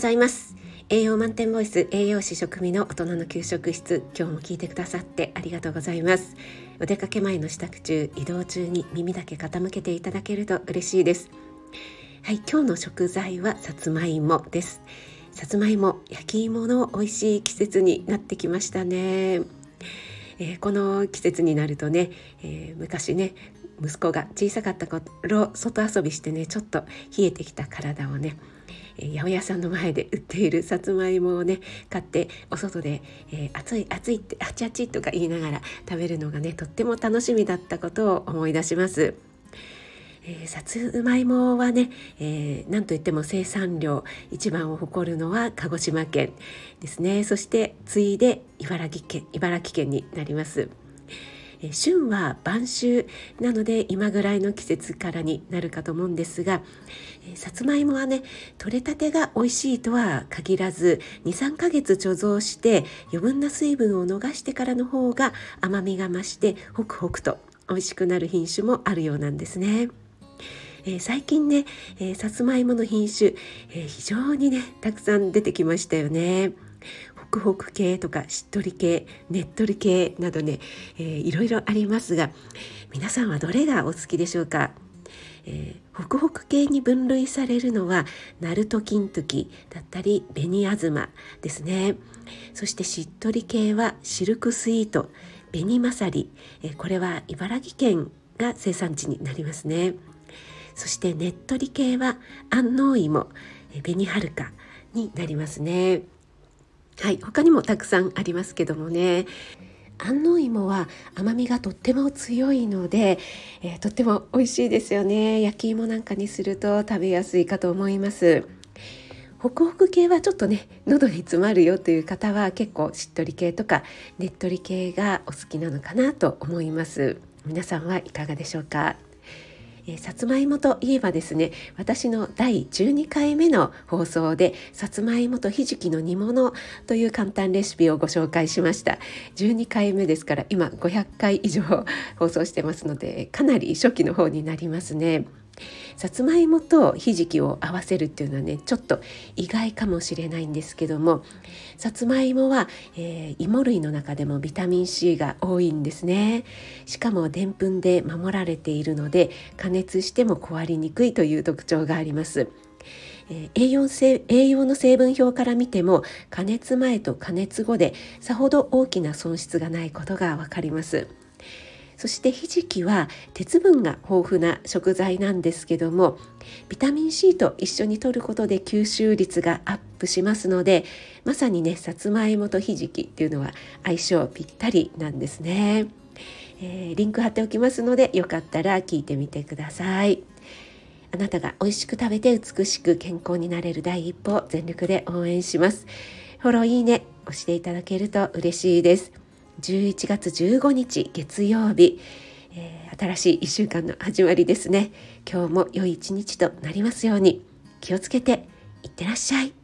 ざいます。栄養満点ボイス栄養士食味の大人の給食室。今日も聞いてくださってありがとうございます。お出かけ前の支度中移動中に耳だけ傾けていただけると嬉しいです。はい今日の食材はさつまいもです。さつまいも焼き芋の美味しい季節になってきましたね。えー、この季節になるとね、えー、昔ね息子が小さかった頃外遊びしてねちょっと冷えてきた体をね八百屋さんの前で売っているさつまいもをね買ってお外で、えー、暑い暑いってあちあちとか言いながら食べるのがねとっても楽しみだったことを思い出します。えー、さつまいもはね、えー、なんといっても生産量一番を誇るのは鹿児島県ですねそして次いで茨城県茨城県になります。旬は晩秋なので今ぐらいの季節からになるかと思うんですが、さつまいもはね取れたてが美味しいとは限らず23ヶ月貯蔵して余分な水分を逃してからの方が甘みが増してホクホクと美味しくなる品種もあるようなんですね。えー、最近ね、えー、さつまいもの品種、えー、非常にねたくさん出てきましたよね。クホク系とかしっとり系ねっとり系などね、えー、いろいろありますが皆さんはどれがお好きでしょうか、えー、ホクホク系に分類されるのはナルトキントキだったり紅あずまですね。そしてしっとり系はシルクスイート紅まさり、えー、これは茨城県が生産地になりますね。そしてねっとり系は安納芋紅はるかになりますね。はい他にもたくさんありますけどもね。安納芋は甘みがとっても強いので、えー、とっても美味しいですよね。焼き芋なんかにすると食べやすいかと思います。ホクホク系はちょっとね喉に詰まるよという方は結構しっとり系とかねっとり系がお好きなのかなと思います。皆さんはいかがでしょうか？えー、さつまいもといえばですね私の第12回目の放送でさつまいもとひじきの煮物という簡単レシピをご紹介しました。12回目ですから今500回以上放送してますのでかなり初期の方になりますね。さつまいもとひじきを合わせるっていうのはねちょっと意外かもしれないんですけどもさつまいもは、えー、芋類の中でもビタミン C が多いんですねしかもでんぷんで守られているので加熱しても壊れにくいという特徴がありますえ栄養性栄養の成分表から見ても加熱前と加熱後でさほど大きな損失がないことがわかります。そしてひじきは鉄分が豊富な食材なんですけどもビタミン C と一緒に摂ることで吸収率がアップしますのでまさにねさつまいもとひじきっていうのは相性ぴったりなんですね、えー、リンク貼っておきますのでよかったら聞いてみてください。あなたが美味しく食べて美しく健康になれる第一歩全力で応援します。フォローいいね押していただけると嬉しいです。11月15日月曜日、えー、新しい1週間の始まりですね。今日も良い一日となりますように。気をつけていってらっしゃい。